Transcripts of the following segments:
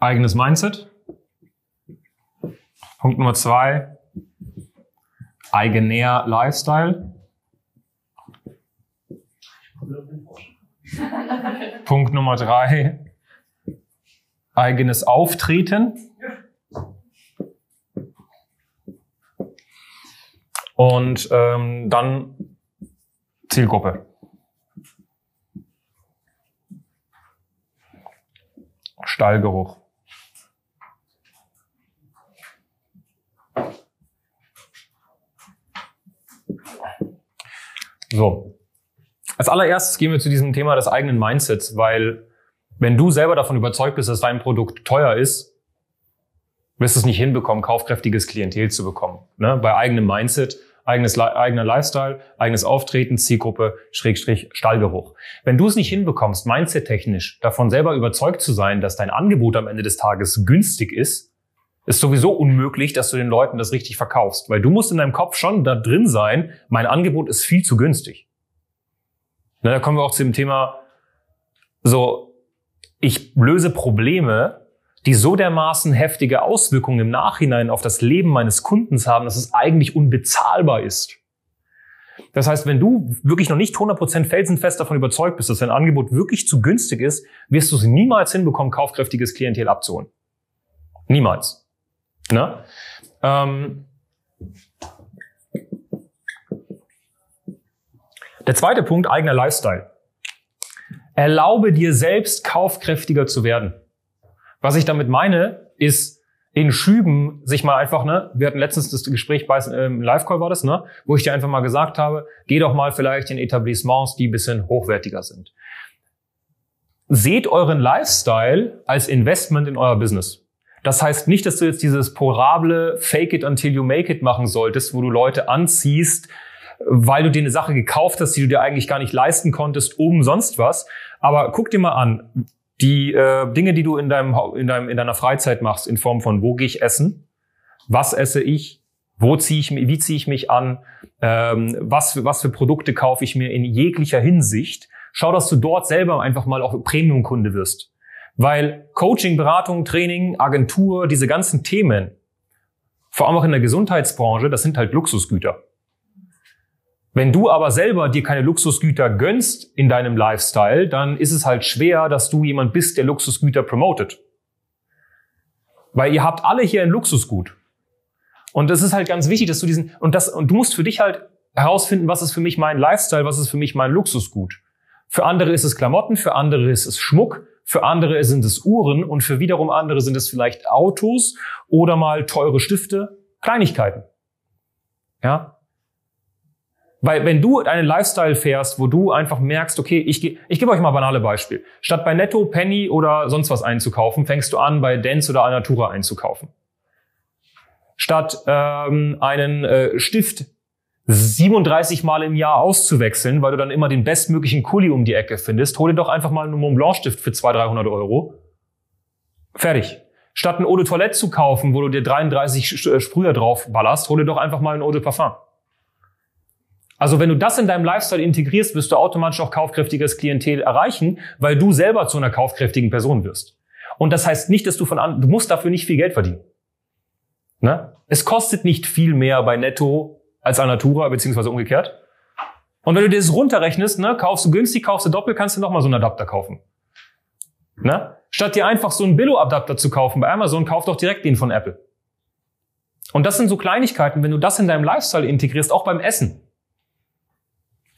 Eigenes Mindset. Punkt Nummer zwei. Eigener Lifestyle. Punkt Nummer drei. Eigenes Auftreten. Und ähm, dann Zielgruppe. Stallgeruch. So. Als allererstes gehen wir zu diesem Thema des eigenen Mindsets, weil wenn du selber davon überzeugt bist, dass dein Produkt teuer ist, wirst du es nicht hinbekommen, kaufkräftiges Klientel zu bekommen. Ne? Bei eigenem Mindset, eigenes, eigener Lifestyle, eigenes Auftreten, Zielgruppe, Schrägstrich, Stallgeruch. Wenn du es nicht hinbekommst, mindset-technisch davon selber überzeugt zu sein, dass dein Angebot am Ende des Tages günstig ist, ist sowieso unmöglich, dass du den Leuten das richtig verkaufst. Weil du musst in deinem Kopf schon da drin sein, mein Angebot ist viel zu günstig. Na, da kommen wir auch zu dem Thema, so, ich löse Probleme, die so dermaßen heftige Auswirkungen im Nachhinein auf das Leben meines Kundens haben, dass es eigentlich unbezahlbar ist. Das heißt, wenn du wirklich noch nicht 100% felsenfest davon überzeugt bist, dass dein Angebot wirklich zu günstig ist, wirst du es niemals hinbekommen, kaufkräftiges Klientel abzuholen. Niemals. Ne? Ähm Der zweite Punkt, eigener Lifestyle. Erlaube dir selbst kaufkräftiger zu werden. Was ich damit meine, ist in Schüben sich mal einfach, ne, wir hatten letztens das Gespräch bei ähm, Live-Call war das, ne, wo ich dir einfach mal gesagt habe, geh doch mal vielleicht in Etablissements, die ein bisschen hochwertiger sind. Seht euren Lifestyle als Investment in euer Business. Das heißt nicht, dass du jetzt dieses porable Fake it until you make it machen solltest, wo du Leute anziehst, weil du dir eine Sache gekauft hast, die du dir eigentlich gar nicht leisten konntest, um sonst was. Aber guck dir mal an, die äh, Dinge, die du in deinem, in deinem in deiner Freizeit machst, in Form von wo gehe ich essen, was esse ich, wo ziehe ich wie ziehe ich mich an, ähm, was was für Produkte kaufe ich mir in jeglicher Hinsicht. Schau, dass du dort selber einfach mal auch Premium-Kunde wirst, weil Coaching, Beratung, Training, Agentur, diese ganzen Themen, vor allem auch in der Gesundheitsbranche, das sind halt Luxusgüter. Wenn du aber selber dir keine Luxusgüter gönnst in deinem Lifestyle, dann ist es halt schwer, dass du jemand bist, der Luxusgüter promotet. Weil ihr habt alle hier ein Luxusgut. Und es ist halt ganz wichtig, dass du diesen, und das, und du musst für dich halt herausfinden, was ist für mich mein Lifestyle, was ist für mich mein Luxusgut. Für andere ist es Klamotten, für andere ist es Schmuck, für andere sind es Uhren und für wiederum andere sind es vielleicht Autos oder mal teure Stifte, Kleinigkeiten. Ja, weil wenn du einen Lifestyle fährst, wo du einfach merkst, okay, ich, ich gebe euch mal banale Beispiel. Statt bei Netto, Penny oder sonst was einzukaufen, fängst du an, bei Dance oder Alnatura einzukaufen. Statt ähm, einen äh, Stift 37 Mal im Jahr auszuwechseln, weil du dann immer den bestmöglichen Kuli um die Ecke findest, hol dir doch einfach mal einen Mont Blanc Stift für 200, 300 Euro. Fertig. Statt ein Eau de Toilette zu kaufen, wo du dir 33 äh, Sprüher drauf ballerst, hol dir doch einfach mal ein Eau de Parfum. Also wenn du das in deinem Lifestyle integrierst, wirst du automatisch auch kaufkräftiges Klientel erreichen, weil du selber zu einer kaufkräftigen Person wirst. Und das heißt nicht, dass du von an, du musst dafür nicht viel Geld verdienen. Ne? Es kostet nicht viel mehr bei Netto als an Natura, beziehungsweise umgekehrt. Und wenn du dir das runterrechnest, ne, kaufst du günstig, kaufst du doppelt, kannst du nochmal so einen Adapter kaufen. Ne? Statt dir einfach so einen Billo-Adapter zu kaufen bei Amazon, kauf doch direkt den von Apple. Und das sind so Kleinigkeiten, wenn du das in deinem Lifestyle integrierst, auch beim Essen.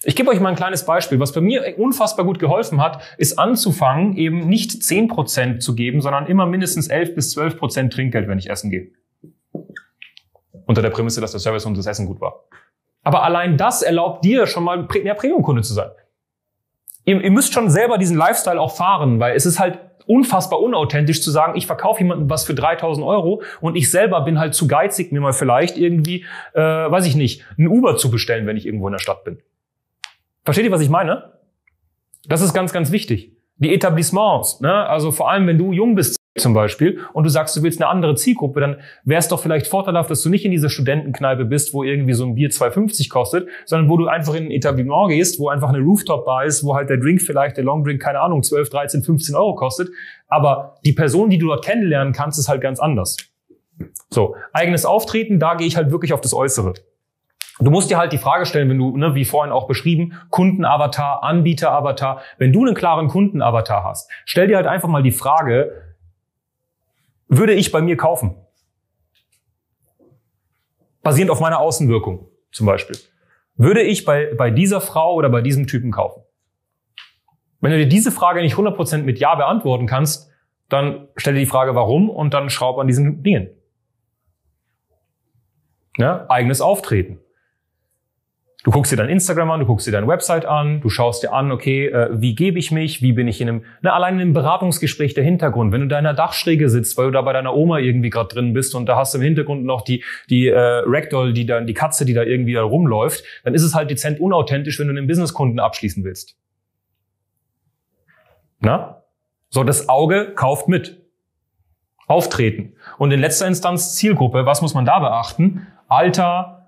Ich gebe euch mal ein kleines Beispiel. Was bei mir unfassbar gut geholfen hat, ist anzufangen, eben nicht 10% zu geben, sondern immer mindestens 11 bis 12% Trinkgeld, wenn ich essen gehe. Unter der Prämisse, dass der Service und das Essen gut war. Aber allein das erlaubt dir schon mal mehr Premium-Kunde zu sein. ihr, ihr müsst schon selber diesen Lifestyle auch fahren, weil es ist halt unfassbar unauthentisch zu sagen, ich verkaufe jemandem was für 3000 Euro und ich selber bin halt zu geizig, mir mal vielleicht irgendwie, äh, weiß ich nicht, ein Uber zu bestellen, wenn ich irgendwo in der Stadt bin. Versteht ihr, was ich meine? Das ist ganz, ganz wichtig. Die Etablissements, ne? also vor allem, wenn du jung bist zum Beispiel und du sagst, du willst eine andere Zielgruppe, dann wäre es doch vielleicht vorteilhaft, dass du nicht in dieser Studentenkneipe bist, wo irgendwie so ein Bier 2,50 kostet, sondern wo du einfach in ein Etablissement gehst, wo einfach eine Rooftop-Bar ist, wo halt der Drink vielleicht, der Longdrink, keine Ahnung, 12, 13, 15 Euro kostet. Aber die Person, die du dort kennenlernen kannst, ist halt ganz anders. So, eigenes Auftreten, da gehe ich halt wirklich auf das Äußere. Du musst dir halt die Frage stellen, wenn du, ne, wie vorhin auch beschrieben, Kundenavatar, Anbieteravatar, wenn du einen klaren Kundenavatar hast, stell dir halt einfach mal die Frage, würde ich bei mir kaufen? Basierend auf meiner Außenwirkung zum Beispiel. Würde ich bei, bei dieser Frau oder bei diesem Typen kaufen? Wenn du dir diese Frage nicht 100% mit Ja beantworten kannst, dann stell dir die Frage, warum und dann schraub an diesen Dingen. Ja, eigenes Auftreten. Du guckst dir dein Instagram an, du guckst dir deine Website an, du schaust dir an, okay, äh, wie gebe ich mich, wie bin ich in einem, na, allein in einem Beratungsgespräch der Hintergrund, wenn du da in der Dachschräge sitzt, weil du da bei deiner Oma irgendwie gerade drin bist und da hast du im Hintergrund noch die, die äh, Ragdoll, die da, die Katze, die da irgendwie da rumläuft, dann ist es halt dezent unauthentisch, wenn du einen Businesskunden abschließen willst. Na? So, das Auge kauft mit. Auftreten. Und in letzter Instanz Zielgruppe, was muss man da beachten? Alter,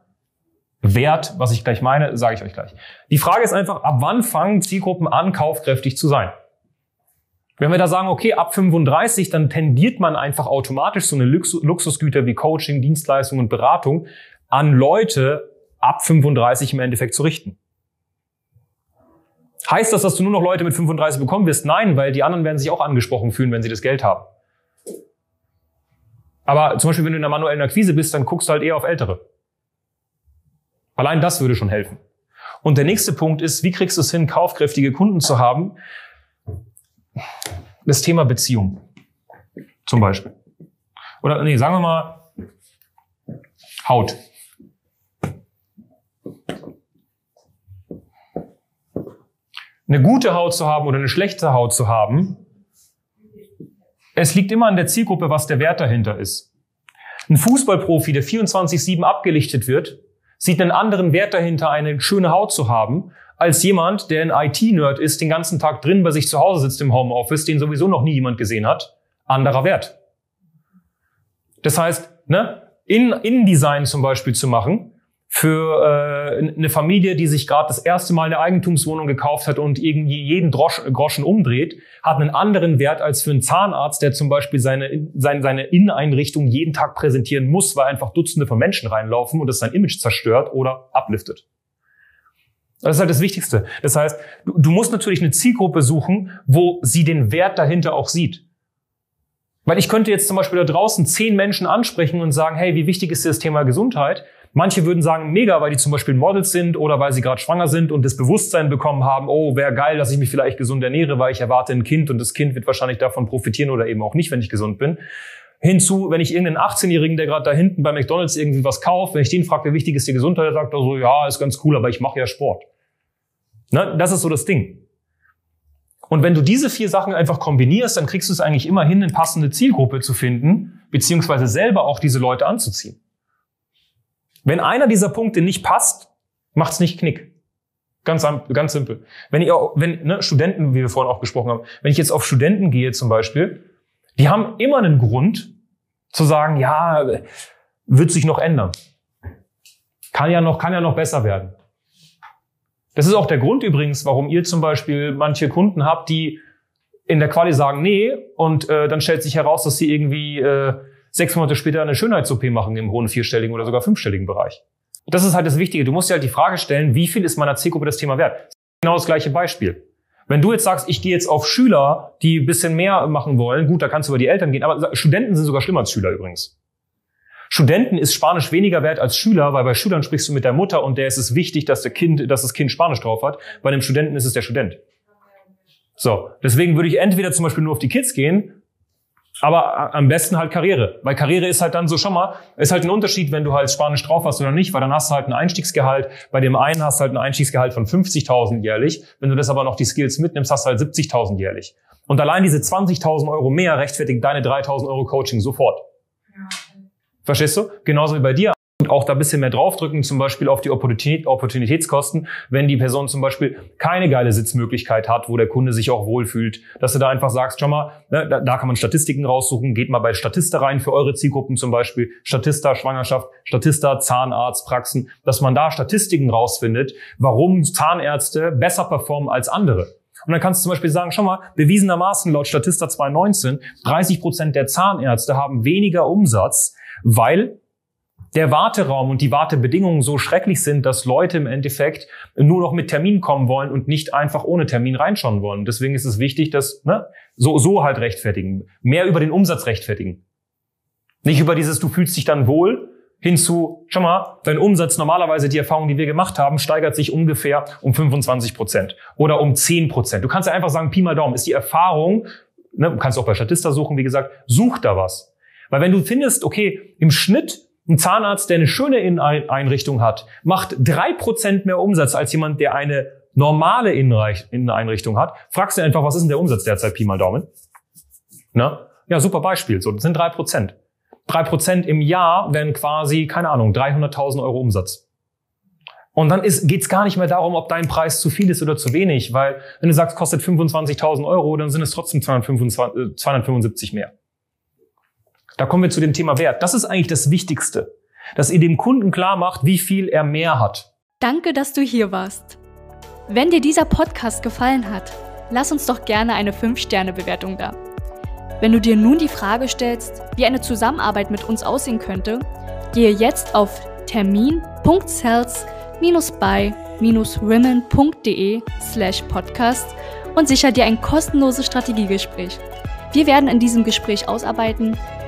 Wert, was ich gleich meine, sage ich euch gleich. Die Frage ist einfach, ab wann fangen Zielgruppen an, kaufkräftig zu sein? Wenn wir da sagen, okay, ab 35, dann tendiert man einfach automatisch so eine Luxusgüter wie Coaching, Dienstleistung und Beratung an Leute ab 35 im Endeffekt zu richten. Heißt das, dass du nur noch Leute mit 35 bekommen wirst? Nein, weil die anderen werden sich auch angesprochen fühlen, wenn sie das Geld haben. Aber zum Beispiel, wenn du in der manuellen Akquise bist, dann guckst du halt eher auf Ältere. Allein das würde schon helfen. Und der nächste Punkt ist, wie kriegst du es hin, kaufkräftige Kunden zu haben? Das Thema Beziehung. Zum Beispiel. Oder, nee, sagen wir mal, Haut. Eine gute Haut zu haben oder eine schlechte Haut zu haben, es liegt immer an der Zielgruppe, was der Wert dahinter ist. Ein Fußballprofi, der 24-7 abgelichtet wird, sieht einen anderen Wert dahinter, eine schöne Haut zu haben, als jemand, der ein IT-Nerd ist, den ganzen Tag drin bei sich zu Hause sitzt im Homeoffice, den sowieso noch nie jemand gesehen hat. Anderer Wert. Das heißt, ne, in InDesign zum Beispiel zu machen, für äh, eine Familie, die sich gerade das erste Mal eine Eigentumswohnung gekauft hat und irgendwie jeden Drosch, Groschen umdreht, hat einen anderen Wert als für einen Zahnarzt, der zum Beispiel seine, seine, seine Inneneinrichtung jeden Tag präsentieren muss, weil einfach Dutzende von Menschen reinlaufen und das sein Image zerstört oder abliftet. Das ist halt das Wichtigste. Das heißt, du, du musst natürlich eine Zielgruppe suchen, wo sie den Wert dahinter auch sieht. Weil ich könnte jetzt zum Beispiel da draußen zehn Menschen ansprechen und sagen, hey, wie wichtig ist dir das Thema Gesundheit? Manche würden sagen, mega, weil die zum Beispiel Models sind oder weil sie gerade schwanger sind und das Bewusstsein bekommen haben, oh, wäre geil, dass ich mich vielleicht gesund ernähre, weil ich erwarte ein Kind und das Kind wird wahrscheinlich davon profitieren oder eben auch nicht, wenn ich gesund bin. Hinzu, wenn ich irgendeinen 18-Jährigen, der gerade da hinten bei McDonalds irgendwie was kauft, wenn ich den frage, wie wichtig ist die Gesundheit, der sagt er so, ja, ist ganz cool, aber ich mache ja Sport. Ne? Das ist so das Ding. Und wenn du diese vier Sachen einfach kombinierst, dann kriegst du es eigentlich immer hin, eine passende Zielgruppe zu finden, beziehungsweise selber auch diese Leute anzuziehen. Wenn einer dieser Punkte nicht passt, macht's nicht Knick. Ganz, ganz simpel. Wenn ihr, wenn, ne, Studenten, wie wir vorhin auch gesprochen haben, wenn ich jetzt auf Studenten gehe zum Beispiel, die haben immer einen Grund zu sagen, ja, wird sich noch ändern. Kann ja noch, kann ja noch besser werden. Das ist auch der Grund übrigens, warum ihr zum Beispiel manche Kunden habt, die in der Quali sagen, nee, und äh, dann stellt sich heraus, dass sie irgendwie äh, sechs Monate später eine Schönheits-OP machen im hohen vierstelligen oder sogar fünfstelligen Bereich. Das ist halt das Wichtige. Du musst dir halt die Frage stellen, wie viel ist meiner Zielgruppe das Thema wert? Genau das gleiche Beispiel. Wenn du jetzt sagst, ich gehe jetzt auf Schüler, die ein bisschen mehr machen wollen, gut, da kannst du über die Eltern gehen, aber Studenten sind sogar schlimmer als Schüler übrigens. Studenten ist Spanisch weniger wert als Schüler, weil bei Schülern sprichst du mit der Mutter und der ist es wichtig, dass der Kind, dass das Kind Spanisch drauf hat. Bei einem Studenten ist es der Student. So, deswegen würde ich entweder zum Beispiel nur auf die Kids gehen Aber am besten halt Karriere. Weil Karriere ist halt dann so, schon mal, ist halt ein Unterschied, wenn du halt Spanisch drauf hast oder nicht, weil dann hast du halt ein Einstiegsgehalt. Bei dem einen hast du halt ein Einstiegsgehalt von 50.000 jährlich. Wenn du das aber noch die Skills mitnimmst, hast du halt 70.000 jährlich. Und allein diese 20.000 Euro mehr rechtfertigen deine 3.000 Euro Coaching sofort. Verstehst du? Genauso wie bei dir auch da ein bisschen mehr draufdrücken, zum Beispiel auf die Opportunität, Opportunitätskosten, wenn die Person zum Beispiel keine geile Sitzmöglichkeit hat, wo der Kunde sich auch wohlfühlt, dass du da einfach sagst, schau mal, ne, da, da kann man Statistiken raussuchen, geht mal bei Statista rein für eure Zielgruppen zum Beispiel, Statista Schwangerschaft, Statista Zahnarzt, Praxen, dass man da Statistiken rausfindet, warum Zahnärzte besser performen als andere. Und dann kannst du zum Beispiel sagen, schau mal, bewiesenermaßen laut Statista 2019, 30 Prozent der Zahnärzte haben weniger Umsatz, weil der Warteraum und die Wartebedingungen so schrecklich sind, dass Leute im Endeffekt nur noch mit Termin kommen wollen und nicht einfach ohne Termin reinschauen wollen. Deswegen ist es wichtig, dass ne, so, so halt rechtfertigen. Mehr über den Umsatz rechtfertigen. Nicht über dieses, du fühlst dich dann wohl, hinzu, schau mal, dein Umsatz normalerweise, die Erfahrung, die wir gemacht haben, steigert sich ungefähr um 25 Prozent oder um 10 Prozent. Du kannst ja einfach sagen, Pi mal Daumen, ist die Erfahrung, ne, du kannst auch bei Statista suchen, wie gesagt, such da was. Weil wenn du findest, okay, im Schnitt ein Zahnarzt, der eine schöne Inneneinrichtung hat, macht drei Prozent mehr Umsatz als jemand, der eine normale Inneneinrichtung hat. Fragst du einfach, was ist denn der Umsatz derzeit, Pi mal Daumen? Na? Ja, super Beispiel. So, das sind drei Prozent. Drei Prozent im Jahr wären quasi, keine Ahnung, 300.000 Euro Umsatz. Und dann geht es gar nicht mehr darum, ob dein Preis zu viel ist oder zu wenig, weil wenn du sagst, kostet 25.000 Euro, dann sind es trotzdem 225, 275 mehr. Da kommen wir zu dem Thema Wert. Das ist eigentlich das Wichtigste, dass ihr dem Kunden klar macht, wie viel er mehr hat. Danke, dass du hier warst. Wenn dir dieser Podcast gefallen hat, lass uns doch gerne eine 5-Sterne-Bewertung da. Wenn du dir nun die Frage stellst, wie eine Zusammenarbeit mit uns aussehen könnte, gehe jetzt auf termin.cells-by-women.de slash podcast und sicher dir ein kostenloses Strategiegespräch. Wir werden in diesem Gespräch ausarbeiten,